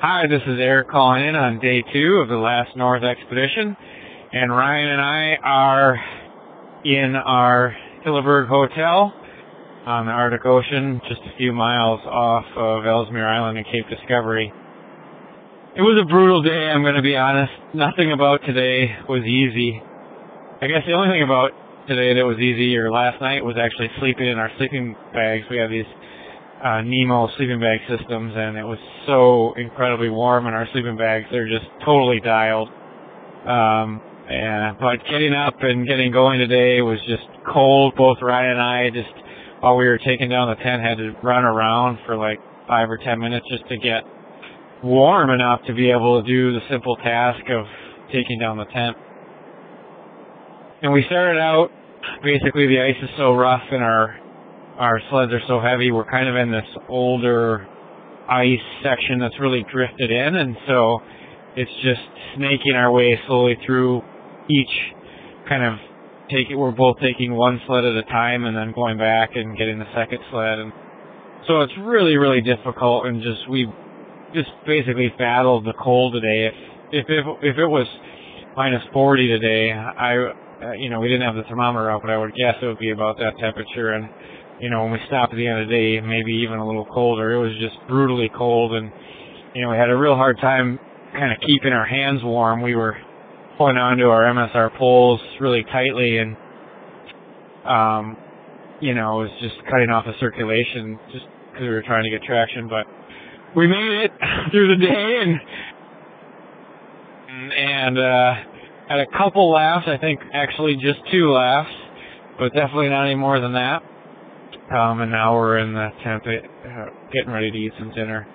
Hi, this is Eric calling in on day two of the last North expedition, and Ryan and I are in our Hilleberg Hotel on the Arctic Ocean, just a few miles off of Ellesmere Island and Cape Discovery. It was a brutal day, I'm going to be honest. Nothing about today was easy. I guess the only thing about today that was easy, or last night, was actually sleeping in our sleeping bags. We have these uh, Nemo sleeping bag systems, and it was so incredibly warm in our sleeping bags. They're just totally dialed. Um, and but getting up and getting going today was just cold. Both Ryan and I just while we were taking down the tent had to run around for like five or ten minutes just to get warm enough to be able to do the simple task of taking down the tent. And we started out basically the ice is so rough in our our sleds are so heavy. We're kind of in this older ice section that's really drifted in, and so it's just snaking our way slowly through each kind of take it. We're both taking one sled at a time and then going back and getting the second sled, and so it's really really difficult. And just we just basically battled the cold today. If if if, if it was minus 40 today, I uh, you know we didn't have the thermometer out, but I would guess it would be about that temperature and you know, when we stopped at the end of the day, maybe even a little colder. It was just brutally cold, and you know, we had a real hard time kind of keeping our hands warm. We were pulling onto our MSR poles really tightly, and um, you know, it was just cutting off the circulation just because we were trying to get traction. But we made it through the day, and and uh, had a couple laughs. I think actually just two laughs, but definitely not any more than that. Um, and now we're in the tent uh, getting ready to eat some dinner.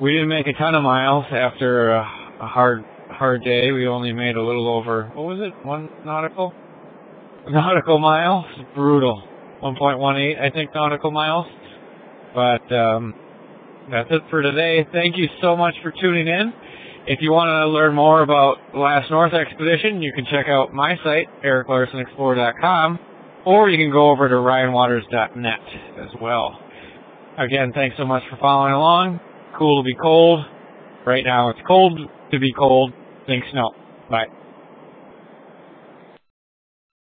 We didn't make a ton of miles after a, a hard hard day. We only made a little over what was it? One nautical nautical miles. Brutal. 1.18, I think, nautical miles. But um, that's it for today. Thank you so much for tuning in. If you want to learn more about the Last North Expedition, you can check out my site, ericlarsenexplorer.com or you can go over to ryanwaters.net as well. Again, thanks so much for following along. Cool to be cold. Right now it's cold to be cold. Think snow. Bye.